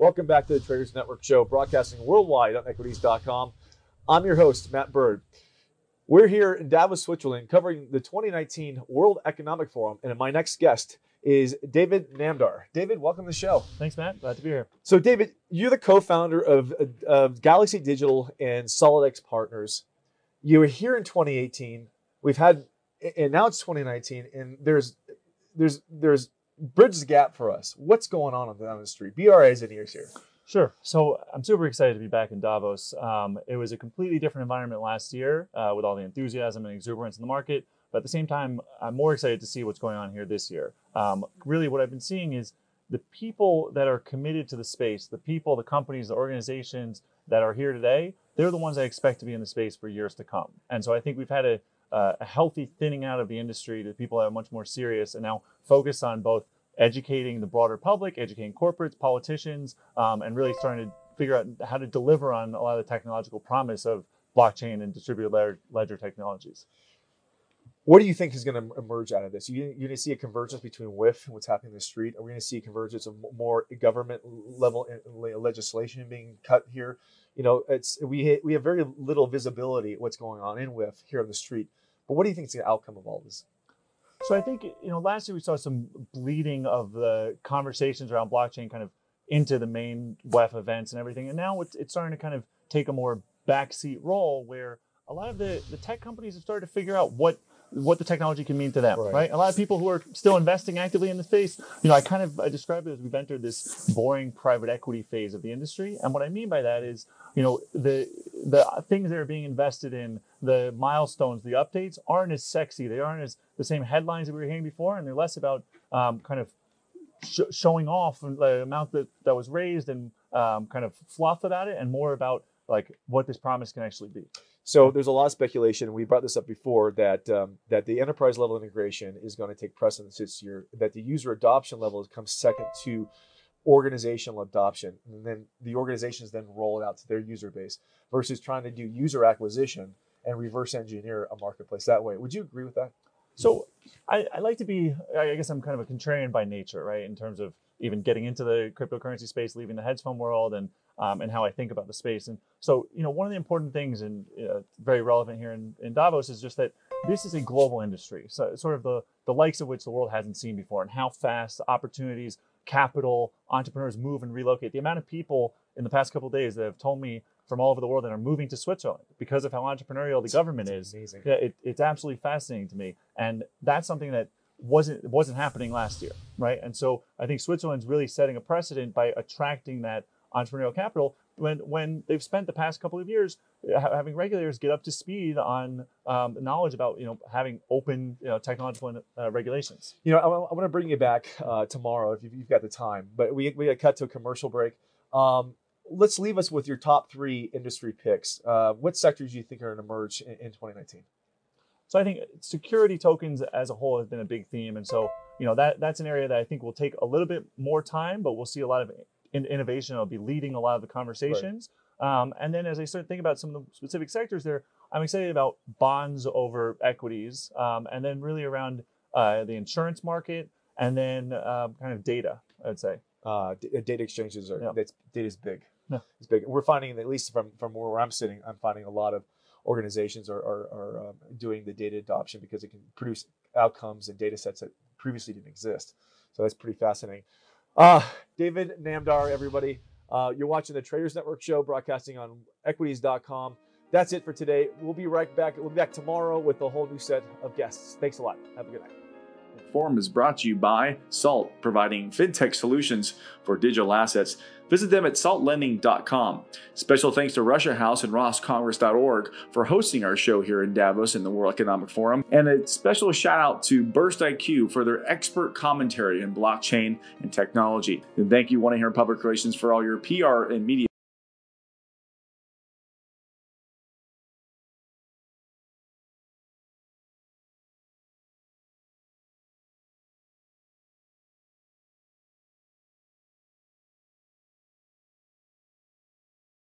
Welcome back to the Traders Network Show, broadcasting worldwide on equities.com. I'm your host, Matt Bird. We're here in Davos, Switzerland, covering the 2019 World Economic Forum, and my next guest is David Namdar. David, welcome to the show. Thanks, Matt. Glad to be here. So, David, you're the co-founder of, of Galaxy Digital and SolidX Partners. You were here in 2018. We've had, and now it's 2019, and there's, there's, there's bridge the gap for us. What's going on down the? BRA is in ears here. Sure. So I'm super excited to be back in Davos. Um, it was a completely different environment last year uh, with all the enthusiasm and exuberance in the market. But at the same time, I'm more excited to see what's going on here this year. Um, really, what I've been seeing is the people that are committed to the space, the people, the companies, the organizations that are here today, they're the ones I expect to be in the space for years to come. And so I think we've had a, uh, a healthy thinning out of the industry to people that are much more serious and now focus on both educating the broader public, educating corporates, politicians, um, and really starting to figure out how to deliver on a lot of the technological promise of blockchain and distributed ledger technologies. What do you think is going to emerge out of this? You, you're going to see a convergence between WEF and what's happening in the street. Are we going to see a convergence of more government level eh, legislation being cut here? You know, it's we we have very little visibility what's going on in WEF here on the street. But what do you think is the outcome of all this? So I think you know last year we saw some bleeding of the conversations around blockchain kind of into the main WEF events and everything, and now it's, it's starting to kind of take a more backseat role where a lot of the, the tech companies have started to figure out what what the technology can mean to them, right. right. A lot of people who are still investing actively in the space, you know, I kind of I describe it as we've entered this boring private equity phase of the industry, and what I mean by that is, you know, the the things that are being invested in, the milestones, the updates aren't as sexy. They aren't as the same headlines that we were hearing before, and they're less about um, kind of sh- showing off the amount that, that was raised and um, kind of fluff about it, and more about like what this promise can actually be. So there's a lot of speculation. We brought this up before that um, that the enterprise level integration is going to take precedence this year. That the user adoption level comes second to organizational adoption, and then the organizations then roll it out to their user base versus trying to do user acquisition and reverse engineer a marketplace that way. Would you agree with that? So I, I like to be. I guess I'm kind of a contrarian by nature, right? In terms of even getting into the cryptocurrency space, leaving the hedge fund world, and um, and how I think about the space. And so, you know, one of the important things and uh, very relevant here in, in Davos is just that this is a global industry, so sort of the the likes of which the world hasn't seen before, and how fast opportunities, capital, entrepreneurs move and relocate. The amount of people in the past couple of days that have told me from all over the world that are moving to Switzerland because of how entrepreneurial the government is. Amazing. Yeah, it, it's absolutely fascinating to me, and that's something that wasn't wasn't happening last year, right? And so I think Switzerland's really setting a precedent by attracting that entrepreneurial capital when when they've spent the past couple of years having regulators get up to speed on um, knowledge about you know having open you know, technological uh, regulations. You know, I, I want to bring you back uh, tomorrow if you've got the time, but we we got cut to a commercial break. Um, let's leave us with your top three industry picks. Uh, what sectors do you think are going to emerge in, in 2019? So I think security tokens as a whole has been a big theme, and so you know that that's an area that I think will take a little bit more time, but we'll see a lot of in innovation. I'll be leading a lot of the conversations. Right. Um, and then as I start thinking about some of the specific sectors there, I'm excited about bonds over equities, um, and then really around uh, the insurance market, and then uh, kind of data. I'd say uh, d- data exchanges are yeah. that's is big. It's big. We're finding at least from from where I'm sitting, I'm finding a lot of organizations are are, are um, doing the data adoption because it can produce outcomes and data sets that previously didn't exist. So that's pretty fascinating. Uh, David Namdar, everybody. Uh, you're watching the Traders Network show broadcasting on equities.com. That's it for today. We'll be right back. We'll be back tomorrow with a whole new set of guests. Thanks a lot. Have a good night. Forum is brought to you by Salt, providing fintech solutions for digital assets. Visit them at saltlending.com. Special thanks to Russia House and roscongress.org for hosting our show here in Davos in the World Economic Forum. And a special shout out to BurstIQ for their expert commentary in blockchain and technology. And thank you, One Here Public Relations, for all your PR and media